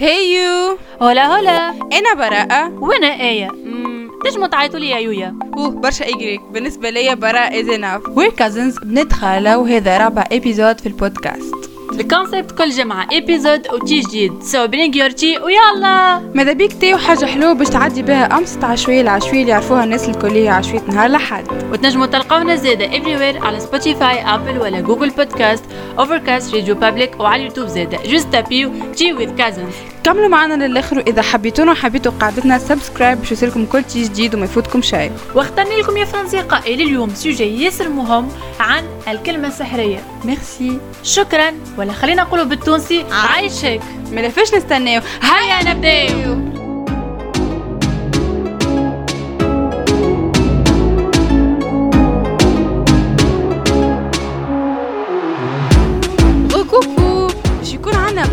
هيو هلا هلا أنا براءة وأنا مم، تنجموا تعيطوا لي يا يويا ou برشا y grec بالنسبة ليا براء is enough we're cousins بنت خالة وهذا رابع épisode في البودكاست ال concept كل جمعة épisode و tea جديد so bring your tea ويلا ماذا بيك تاو حاجة حلوة باش تعدي بها أمس عشوية العشوية اللي يعرفوها الناس الكلية عشوية نهار لحد وتنجموا تلقاونا زادة everywhere على Spotify Apple ولا Google Podcast Overcast RadioPublic وعلى اليوتيوب زادة juste تابيو Tea with Cousins كملوا معنا للآخر وإذا حبيتونا وحبيتوا قعدتنا subscribe باش يوصلكم كل شي جديد وما يفوتكم شيء. واخترنا لكم يا فرنسيقة إلى اليوم sujet ياسر مهم عن الكلمة السحرية. ميرسي. شكرا ولا خلينا نقولوا بالتونسي عايشك. ما لفاش نستناو. هيا نبداو.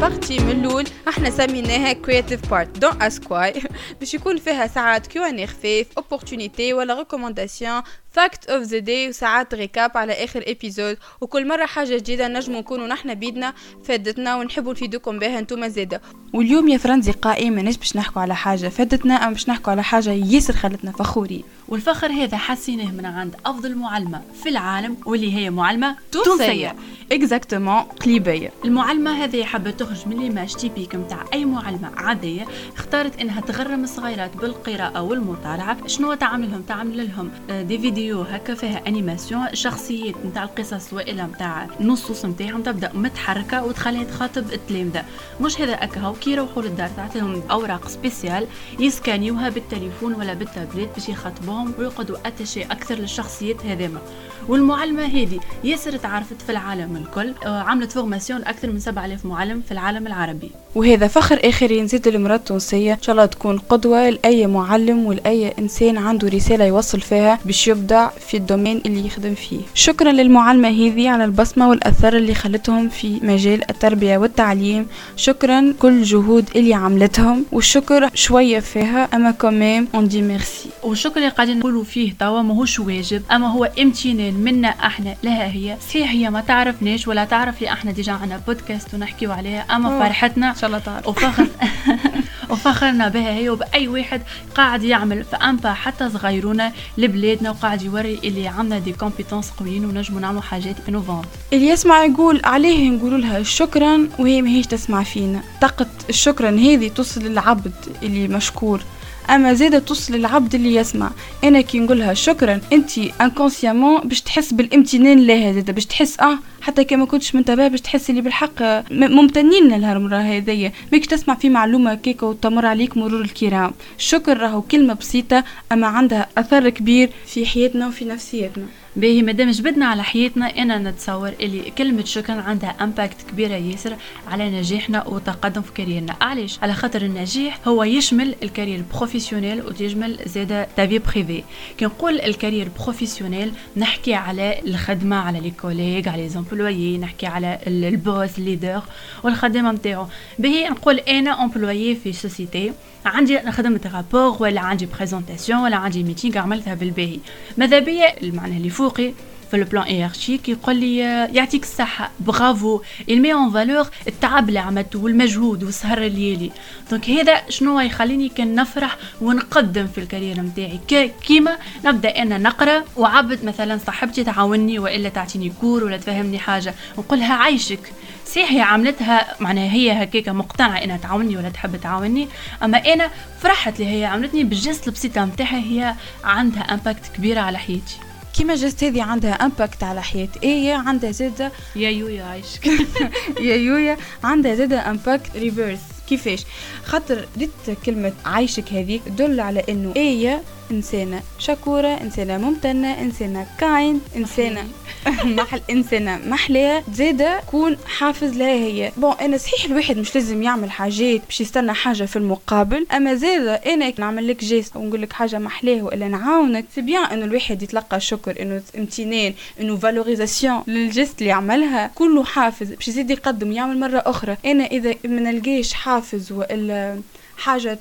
partie من الأول. إحنا سميناها creative part دون اسكواي باش يكون فيها ساعات Q&A خفيف opportunité ولا recommandation fact of the day وساعات recap على آخر épisode وكل مرة حاجة جديدة نجمو نكونوا نحنا بيدنا فادتنا ونحبوا نفيدوكم بها انتوما زاده واليوم يا فرنزي قائم ماناش باش نحكوا على حاجة. فادتنا اما باش نحكوا على حاجة ياسر خلتنا فخورين. والفخر هذا حسيناه من عند أفضل معلمة في العالم واللي هي معلمة تونسية. exactement قليبيه المعلمة هذه حابة تخرج من l'image typique متاع أي معلمة عادية اختارت إنها تغرم الصغيرات بالقراءة والمطالعة. شنو تعمل لهم تعمل لهم des vidéos هكا فيها animation شخصيات متاع القصص والا متاع النصوص متاعهم تبدأ متحركة وتخليها تخاطب التلامذه مش هذا هو كي يروحوا للدار تعطيهم اوراق spéciales يسكانيوها بالتليفون ولا بالتابلت باش يخاطبوهم ويقعدوا attachés أكثر للشخصيات هذيما والمعلمة هذه ياسر تعرفت في العالم الكل آه، عملت formation أكثر من 7000 معلم في العالم العربي. وهذا فخر آخر ينزيد المرأة التونسية إن شاء الله تكون قدوة لأي معلم ولأي إنسان عنده رسالة يوصل فيها باش يبدع في ال domaine اللي يخدم فيه. شكرا للمعلمة هذه على البصمة والأثر اللي خلتهم في مجال التربية والتعليم. شكرا كل جهود اللي عملتهم والشكر شوية فيها أما كمان on dit merci والشكر اللي قاعدين نقولوا فيه توا ماهوش واجب أما هو امتنان منا إحنا لها هي. صحيح هي ما تعرفناش ولا تعرف لي إحنا déjà عنا بودكاست ونحكيو عليها أما أوه. فرحتنا. إن شاء الله تعرف. وفخر. وفخرنا بها هي وبأي واحد قاعد يعمل. في un pas حتى صغيرونة لبلادنا وقاعد يوري اللي عندنا des compétences قويين ونجموا نعملوا حاجات innovantes اللي يسمع يقول عليه نقول لها شكرا وهي ماهيش تسمع فينا. طاقة الشكرا هذه توصل للعبد اللي مشكور. أما زادة توصل للعبد اللي يسمع أنا كي نقولها شكرا انت inconsciemment باش تحس بالامتنان لها زادة باش تحس آه حتى كي ما كنتش منتبه باش تحس اللي بالحق ممتنين لها المرة هذيا ماكش تسمع في معلومة كيكا وتمر عليك مرور الكرام. الشكر راهو كلمة بسيطة أما عندها أثر كبير في حياتنا وفي نفسيتنا. باهي مادام جبدنا على حياتنا إنا نتصور اللي كلمة شكرا عندها impact كبيرة ياسر على نجاحنا وتقدم في carrière نا. علاش؟ على خاطر النجاح هو يشمل ال carrière professionnelle ويشمل زاده ta vie privée كي نقول ال carrière professionnelle نحكي على الخدمة على les collègues على لي نحكي على ال- ال boss ال leader والخدمه نتاعو باهي نقول أنا employée في société عندي خدمت rapport ولا عندي présentation ولا عندي meeting عملتها بالباهي. ماذا بيا؟ المعنى اللي فوقي في ال plan hiérarchique يقول لي يعطيك الصحة برافو il met en valeur التعب اللي عملته والمجهود والسهر الليالي donc هذا شنو يخليني كان نفرح ونقدم في ال carrière نتاعي كيما نبدا أنا نقرا وعبد مثلا صاحبتي تعاوني والا تعطيني cours ولا تفهمني حاجة نقولها عايشك صحيح هي عملتها معناها هي هكاك مقتنعة انها تعاوني ولا تحب تعاوني اما أنا فرحت اللي هي عملتني بال geste البسيطة متاعها هي عندها impact كبيرة على حياتي كيما geste هذه عندها impact على حياة. إيه عندها زادة يا يويا عايشك يا يويا عندها زادة impact reverse كيفاش؟ خاطر ريت كلمة عايشك هذيك تدل على إنه إيه إنسانة شكورة إنسانة ممتنة إنسانة kind إنسانة محل انسانة محلية زادة كون حافز لها هي. bon أنا صحيح الواحد مش لازم يعمل حاجات باش يستنى حاجة في المقابل أما زادة أنا نعمل لك geste ونقول لك حاجة محلاه ولا نعاونك c'est bien إنه الواحد يتلقى شكر إنه امتنان إنه valorisation لل geste اللي عملها كله حافز باش يزيد يقدم يعمل مرة أخرى. أنا إذا ما نلقاش حافز وإلا حاجة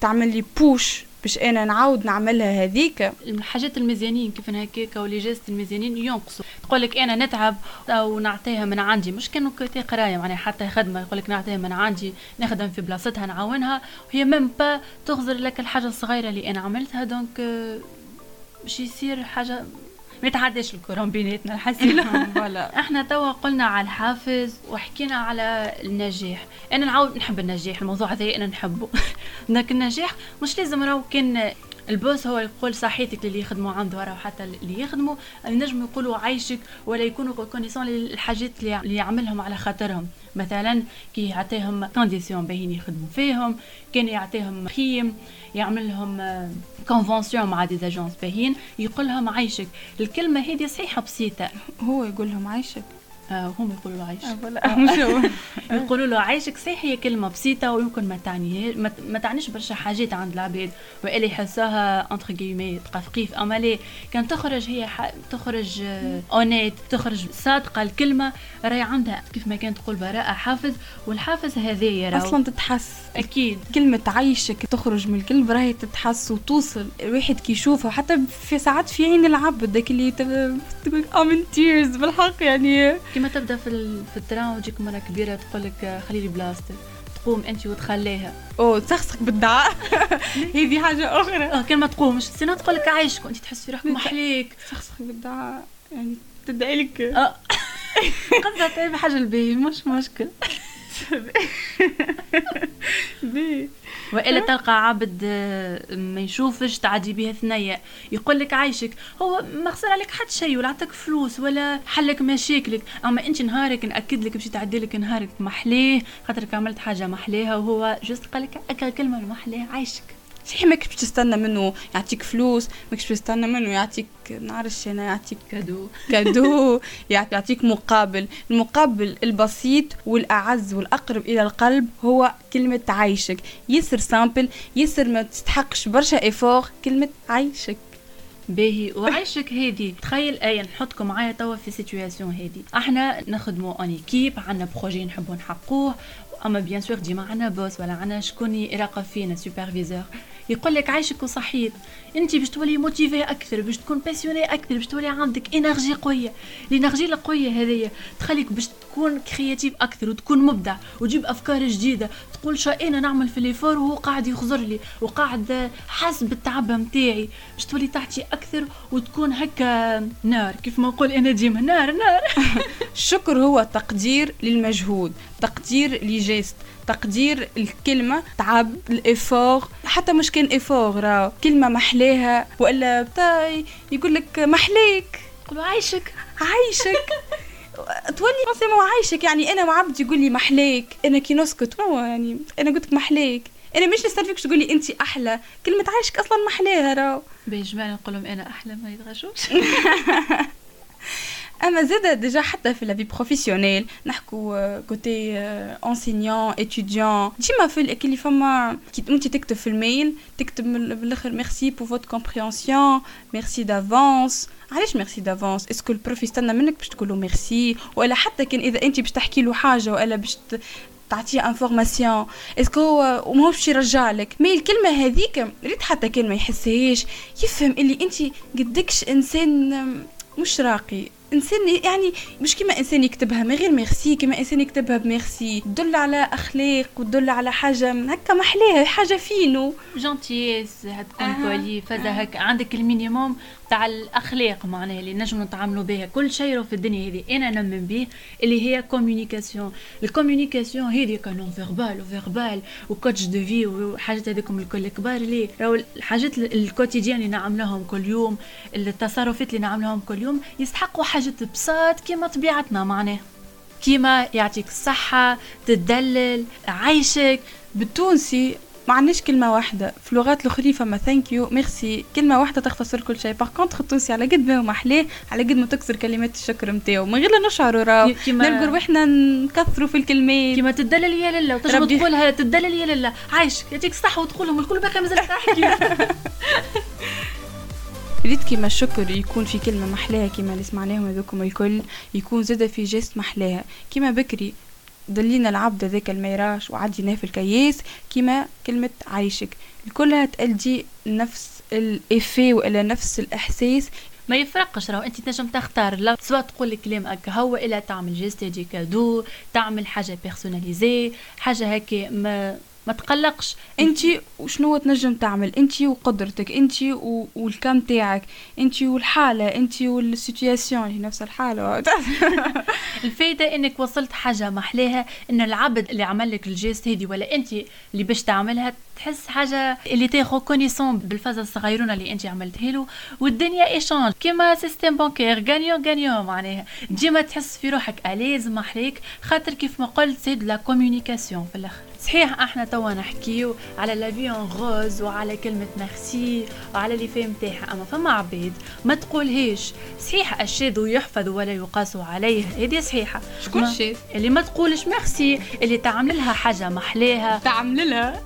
تعمل لي push باش أنا نعاود نعملها هذيك. الحاجات المزيانين كيف هكاك ولي geste المزيانين ينقصوا. تقول لك أنا نتعب أو نعطيها من عندي. مش كانوا قراية يعني حتى خدمة. يقول لك نعطيها من عندي نخدم في بلاصتها نعاونها. وهي même pas تخزر لك الحاجة الصغيرة اللي أنا عملتها. donc باش يصير حاجة ما يتعداش ال courant بيناتنا الحسيلة. voilà. إحنا توا قلنا على الحافز وحكينا على النجاح. أنا نعاود نحب النجاح الموضوع هذا أنا نحبه. لكن النجاح مش لازم راهو كان ال boss هو يقول صحيتك اللي يخدموا عنده راه حتى اللي يخدموا ينجموا يقولوا عايشك ولا يكونوا reconnaissants الحاجات اللي يعملهم على خاطرهم. مثلا كي يعطيهم conditions باهين يخدموا فيهم كان يعطيهم خيم يعمل لهم conventions مع des agences باهين يقول لهم عايشك. الكلمة هذه صحيحة بسيطة. هو يقول لهم عايشك. آه هم يقولوا له عايشك آه هو يقولوا له عايشك صحيح هي كلمة بسيطة ويمكن ما تعني ما تعنيش برشا حاجات عند العباد. والا يحسوها انتر كيمي تقفقيف أما ليه؟ كان تخرج هي ح... تخرج honnête تخرج صادقة الكلمة راهي عندها كيف ما كانت تقول براءة حافز والحافز هذايا راهو. أصلا تتحس. أكيد. كلمة عيشك تخرج من القلب راهي تتحس وتوصل. الواحد كي يشوفها حتى في ساعات في عين العبد داك اللي تقول ام تيرز بالحق يعني. كيما تبدا في. في ال train وتجيك مرة كبيرة تقول لك خلي لي بلاصتك تقوم أنت وتخليها. أو تسخسخ بالدعاء. هذه حاجة أخرى. أه كان ما تقومش. sinon تقول لك عايشك وانت تحس في روحك محليك. تسخسخ بالدعاء يعني تدعي لك. أه. قصدها تعمل حاجة الباهي مش مشكل. وإلا تلقى عبد ما يشوفش تعدي بها ثنية يقول لك عايشك. هو ما خسر عليك حتى شيء ولا عطاك فلوس ولا حلك مشاكلك. أما أنت نهارك نأكد لك باش تعدي لك نهارك محليه خاطرك عملت حاجة محليها وهو juste قال لك كلمة محليه عايشك. صحيح ماكش باش تستنى منه يعطيك فلوس ماكش باش تستنى منه يعطيك نعرفش أنا يعطيك cadeau. cadeau يعطيك مقابل. المقابل البسيط والأعز والأقرب إلى القلب هو كلمة عايشك. يسر simple يسر ما تستحقش برشا effort كلمة عايشك. باهي. وعيشك هادي. تخيل آية نحطكم معايا توا في situation هادي. أحنا نخدموا en équipe عندنا projet نحبوا نحقوه اما bien sûr ديما عندنا boss ولا عندنا شكون يراقب فينا superviseur يقول لك عايشك وصحيت انت باش تولي motivé أكثر باش تكون passionné أكثر باش تولي عندك énergie قوية. ال énergie القوية هذيا تخليك باش تكون créatif أكثر وتكون مبدع وتجيب أفكار جديدة. تقول شا أنا نعمل في l'effort وهو قاعد يخزر لي وقاعد حاسس بالتعب نتاعي باش تولي تعطي أكثر وتكون هكا نار كيف ما نقول أنا ديما نار نار. الشكر هو تقدير للمجهود تقدير ل geste تقدير الكلمة تعب ال effort حتى مش كان effort راهو كلمة محلاها. وإلا بتاع يقول لك محليك قولوا عايشك. عايشك. تولي ما عايشك يعني أنا وعبد يقول لي محليك أنا كي نسكت هو يعني أنا قلت لك محليك أنا مش نستنى تقول لي انت أحلى. كلمة عايشك أصلا محلاها راهو بيجمعنا نقول لهم أنا أحلى ما يتغشوش. أما زاد déjà حتى في la vie professionnelle نحكوا côté enseignant étudiant ديما في اللي فما كي انت تكتب في ال mail تكتب بالاخر merci pour votre compréhension merci d'avance علاش merci d'avance est-ce que ال prof يستنى منك باش تقول له ميرسي ولا حتى كان إذا انت باش تحكي له حاجة ولا باش تعطيه information est-ce que هو وما باش يرجع لك؟ mais الكلمة هذيك ريت حتى كان ما يحسهاش. يفهم اللي انت قدكش إنسان مش راقي. إنسان يعني مش كيما إنسان يكتبها من غير ميرسي كيما إنسان يكتبها بميرسي. تدل على أخلاق وتدل على حاجة هكا محلاها حاجة فينو. gentillesse تكون آه. poli فدا هكا. عندك ال minimum تاع الأخلاق معناها اللي نجم نتعاملوا بها. كل شيء في الدنيا هذه أنا نؤمن به اللي هي communication ال communication هذه كان non verbale و verbale و coach de vie وحاجات هذيكم الكل كبار اللي راهو الحاجات ال quotidiennes اللي نعملهم كل يوم التصرفات اللي نعملهم كل يوم يستحقوا حاجات بساط كيما طبيعتنا معناها. كيما يعطيك الصحة تدلل عايشك. بالتونسي ما عندناش كلمة واحدة. في اللغات الاخرى فما thank you merci كلمة واحدة تختصر كل شيء. par contre التونسي على قد ما هو محلاه على قد ما تكسر كلمات الشكر نتاعو. من غير لا نشعروا راهو نلقوا روحنا نكثروا في الكلمات. كيما تدلل يا لله وتجم تقولها تدلل يا لله. عايشك يعطيك الصحة وتقولهم الكل باقي مازال تحكي ريت كيما الشكر يكون في كلمة محلاها كيما اللي سمعناهم هذوكم الكل يكون زاد في geste محلاها. كيما بكري دلينا العبد ذاك الميراش وعديناه في الكياس كيما كلمة عايشك. كلها تأدي نفس ال effet وإلا نفس الإحساس. ما يفرقش راهو أنت تنجم تختار. لا سواء تقول الكلام هكا هو إلا تعمل geste des cadeaux تعمل حاجة personnalisée حاجة هكا ما ما تقلقش. انت وشنو تنجم تعمل؟ انت وقدرتك انت والكم تاعك انت والحالة انت وال situation هي نفس الحالة. الفايدة إنك وصلت حاجة محلاها إن العبد اللي عمل لك ال geste هذه ولا أنت اللي باش تعملها تحس حاجة اللي t'es reconnaissant بالفازه الصغيرونه اللي أنت عملتها له والدنيا échange كيما système bancaire gagnant gagnant معناها. ديما تحس في روحك à l'aise محليك خاطر كيف ما قلت c'est la communication في الآخر. صحيح إحنا توا نحكيو على la vie en rose وعلى كلمة ميرسي وعلى اللي فهم تاعها أما فما عباد ما تقولهاش صحيح الشاذ يحفظ ولا يقاس عليه. هذه صحيحة. شكون الشاذ؟ اللي ما تقولش ميرسي اللي تعمل لها حاجة محلاها. تعمل لها؟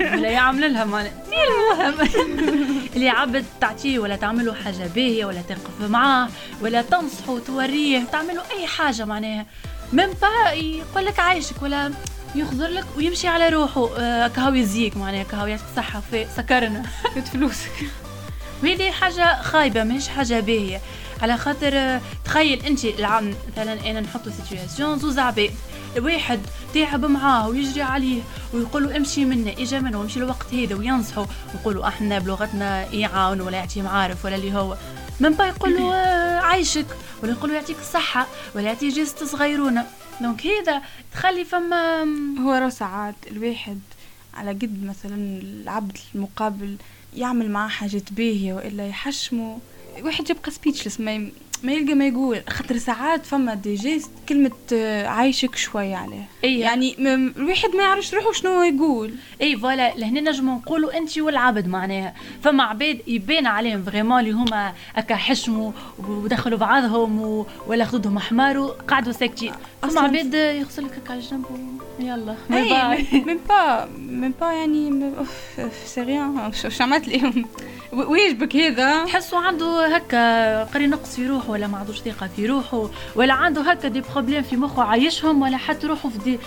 ولا يعمل لها ما المهم. اللي عبد تعطيه ولا تعمل له حاجة باهية ولا تقف معاه ولا تنصحه وتوريه تعمل له أي حاجة معناها. من با يقول لك عايشك ولا يخضر لك ويمشي على روحه. آه كهو يزيك معناها كهو يعطيك الصحة في سكرنا فيت فلوسك. وهذه حاجة خايبة ماهيش حاجة باهية. على خاطر آه، تخيل انت العام مثلا أنا نحطو situation زوز عباد واحد تعب معاه ويجري عليه ويقول له امشي منا إجا منه وامشي الوقت هذا وينصحه ويقولوا أحنا بلغتنا يعاون ولا يعطي معارف ولا اللي هو. من با يقول له آه، عايشك ولا يقول له يعطيك الصحة ولا يعطي geste صغيرونة. donc هذا تخلي فما هو راه ساعات الواحد على قد مثلا العبد المقابل يعمل معاه حاجات باهية وإلا يحشمه. واحد يبقى speechless ما ما يلقى ما يقول. خاطر ساعات فما des gestes كلمة آه، عايشك شوية عليه أي يعني الواحد ما يعرفش روحه شنو يقول. اي voilà لهنا نجمو نقولوا أنت والعبد معناها. فما عباد يبان عليهم vraiment اللي هما هكا حشموا ودخلوا بعضهم و... ولا خدودهم احمر وقعدوا ساكتين. فما عباد يغسل لك هكا على جنب يلا bye même pas même pas يعني c'est rien شو عملت لهم؟ ويجبك هذا؟ تحسوا عنده هكا قري نقص في روحه ولا ما عندوش ثقة في روحه ولا عنده هكا des problèmes في مخه عايشهم ولا حتى روحه في دي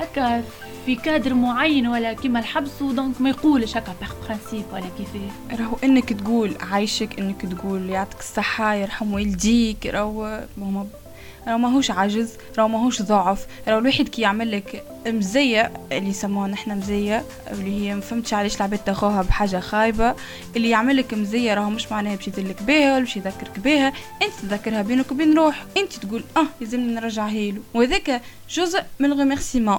هكا في كادر معين ولا كيما الحبس و donc ما يقولش هكا par principe ولا كيف. راهو إنك تقول عايشك إنك تقول يعطيك الصحة يرحم والديك راهو راهو ماهوش عجز راهو ماهوش ضعف. راهو الواحد كي يعمل لك مزية اللي يسموها نحنا مزية اللي هي مفهمتش علاش العباد تاخوها بحاجة خايبة. اللي يعمل لك مزية راهو مش معناها باش يدلك بها ولا باش يذكرك بها. أنت تذكرها بينك وبين روح أنت تقول آه لازمني نرجعها له وهذاك جزء من الغميرسيمون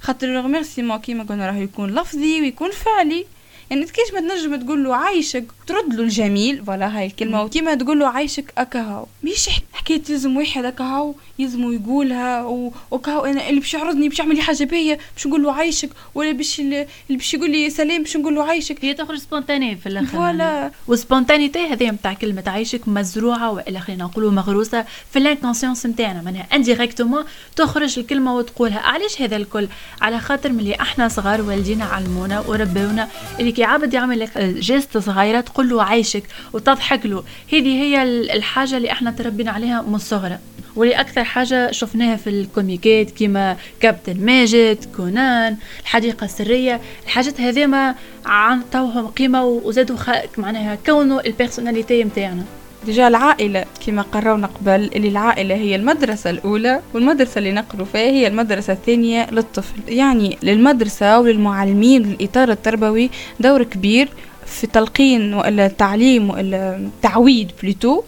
خاطر الغميرسيمون كيما قلنا راهو يكون لفظي ويكون فعلي. يعني كيش ما تنجم تقول له عايشك ترد له الجميل فوالا هاي الكلمة. وكيما تقول له عايشك اكاهو مش حكايه لازم واحد اكاهو يلزمو يقولها وكاهو أنا اللي باش يعرضني باش يعمل لي حاجة باهيه باش نقول له عايشك. ولا باش اللي باش يقول لي سلام باش نقول له عايشك. هي تخرج spontanée في الآخر. voilà. و spontanéité هذه نتاع كلمة عايشك مزروعة والا خلينا نقولوا مغروسة. في ال inconscience نتاعنا معناها indirectement تخرج الكلمة وتقولها. علاش هذا الكل؟ على خاطر ملي أحنا صغار والدينا علمونا وربونا اللي كي عبد يعمل لك geste صغيرة تقول له عايشك وتضحك له. هذه هي الحاجة اللي إحنا تربينا عليها من الصغر واللي أكثر حاجة شفناها في الكوميكات كيما كابتن ماجد كونان الحديقة السرية الحاجات هذيما عطوهم قيمة وزادوا معناها كونوا ال personnalité نتاعنا déjà العائلة كما قررنا قبل اللي العائلة هي المدرسة الأولى والمدرسة اللي نقروا فيها هي المدرسة الثانية للطفل. يعني للمدرسة وللمعلمين للإطار التربوي دور كبير في تلقين وإلا تعليم وإلا تعويد plutôt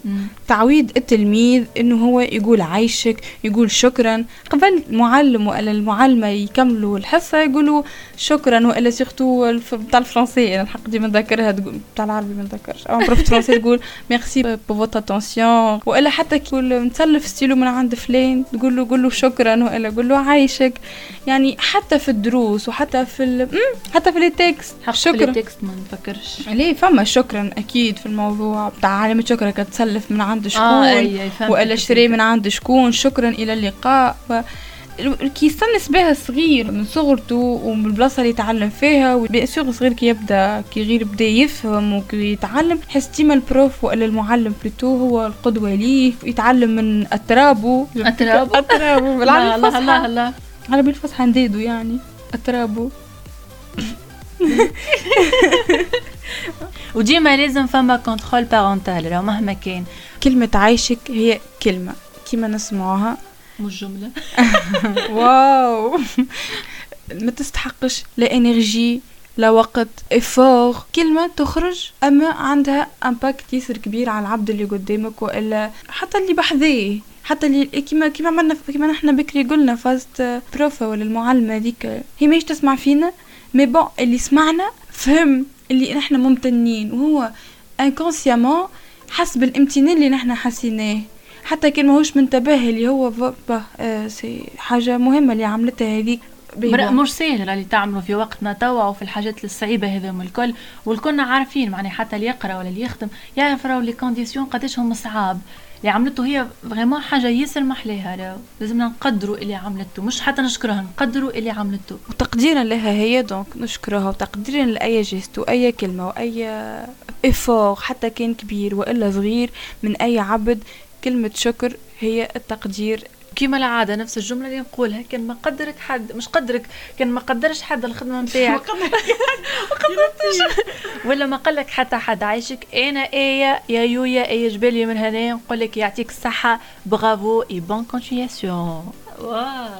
تعويد التلميذ إنه هو يقول عايشك يقول شكرا. قبل المعلم والا المعلمة يكملوا الحصة يقولوا شكرا والا surtout بتاع الفرنسي. أنا الحق ديما نذكرها بتاع العربي ما نذكرش. أو prof فرنسي تقول merci pour votre attention والا حتى تقول متسلف ستيلو من عند فلان. تقول له قول له شكرا والا قول له عايشك. يعني حتى في الدروس وحتى في حتى في ال texte شكرا في ال texte ما نفكرش عليه فما شكرا أكيد في الموضوع. بتاع علامة شكرا كتسلف من عند شكون آه أي والا شري من عند شكون شكرا إلى اللقاء. كي يستنس بها الصغير من صغرته ومن البلاصة اللي يتعلم فيها و bien sûr الصغير كي يبدأ كي غير بدا يفهم وكي يتعلم حس ديما ال prof ولا المعلم plutôt هو القدوة ليه. يتعلم من أترابه أترابه أترابه بالعربي الفصحى. الله الله العربي الفصحى نديدو يعني. أترابه وديما لازم فما contrôle parental لو مهما كان. كلمة عايشك هي كلمة كيما نسمعوها. مش جملة wow. ما تستحقش لا énergie لا وقت effort كلمة تخرج أما عندها impact ياسر كبير على العبد اللي قدامك وإلا حتى اللي بحذاه. حتى اللي كيما كيما عملنا كيما نحنا بكري قلنا فازة ال prof ولا المعلمة هذيك هي ماهيش تسمع فينا mais bon اللي سمعنا فهم. اللي نحنا ممتنين وهو inconsciemment حسب الامتنان اللي نحنا حسيناه. حتى كان ماهوش منتبه اللي هو بابا آه c'est حاجة مهمة اللي عملتها هذيك مش سهل اللي تعملوا في وقتنا توا وفي الحاجات الصعيبة هذوم الكل والكلنا عارفين معناها حتى اللي يقرأ ولا اللي يخدم يعرف راهو les conditions قداش هم صعاب. اللي عملته هي vraiment حاجة ياسر محلاها لازمنا نقدروا اللي عملته. مش حتى نشكرها نقدروا اللي عملته. وتقديرا لها هي donc نشكرها. وتقديرا لأي geste وأي كلمة وأي effort حتى كان كبير وإلا صغير من أي عبد كلمة شكر هي التقدير كيما العادة نفس الجملة اللي نقولها كان ما قدرك حد مش قدرك كان ما قدرش حد الخدمة نتاعك. ولا ما قال لك حتى حد عايشك أنا إيه يا يويا إيه جبالي من هنا نقول لك يعطيك الصحة. bravo et bonne continuation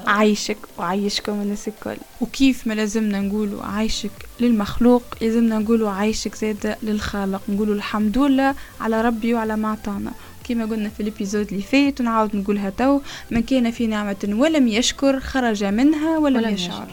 عايشك وعايشكم الناس الكل. وكيف ما لازمنا نقولوا عايشك للمخلوق لازمنا نقولوا عايشك زاد للخالق. نقولوا الحمد لله على ربي وعلى ما عطانا كما قلنا في ال épisode اللي فات ونعاود نقولها تو من كان في نعمة ولم يشكر خرج منها ولم, ولم يشعر.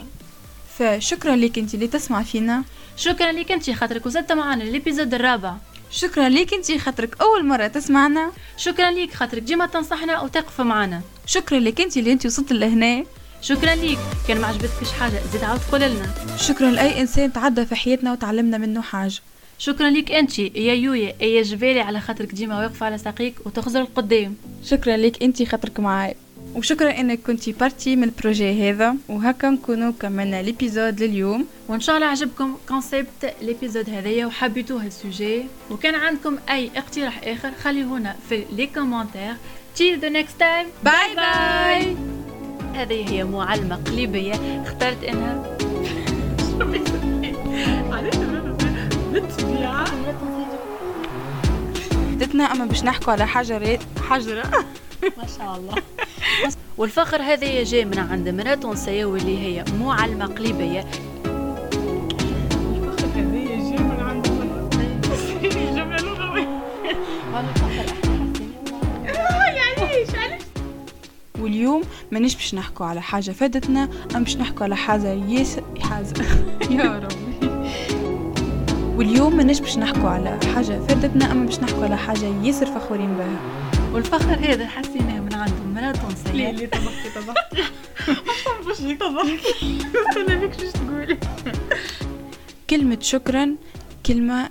فشكرا لك انت اللي تسمع فينا. شكرا لك انت خاطرك وصلت معنا الابيزود الرابع. شكرا لك انت خاطرك أول مرة تسمعنا. شكرا لك خاطرك ديما تنصحنا وتقف معنا. شكرا لك انت اللي انت وصلت لهنا. شكرا ليك كان ما عجبتكش حاجة زيد عاود قول لنا شكرا لأي إنسان تعدى في حياتنا وتعلمنا منه حاجة. شكرا لك أنت يا يويا يا جبالي على خاطرك ديما واقفة على ساقيك وتخزر القدام. شكرا لك أنت خاطرك معاي. وشكرا إنك كنتي partie من ال projet هذا. وهكا نكونوا كملنا l'épisode لليوم. وإن شاء الله عجبكم concept l'épisode هذايا وحبيتوه ال sujet. وكان عندكم أي اقتراح آخر خليهونا في les commentaires till the next time. bye bye هذه هي معلمة قليبية اخترت انها بدتنا أما باش نحكوا على حجرات حجرة. ما شاء الله. والفخر هذا جاي من عند مرأة تونسية واللي هي معلمة قليبية الفخر هذا جاي من عند جملة لغوية واليوم مانيش باش نحكوا على حاجة فادتنا أم باش نحكوا على حاجة ياسر حاجة. يا ربي واليوم مانيش باش نحكوا على حاجة فادتنا أما باش نحكوا على حاجة ياسر فخورين بها. والفخر هذا حسيناه من عند مرأة تونسية ليه طبختي طبختي؟ ما طبختي؟ أنا بيك شو تقولي. كلمة شكرا كلمة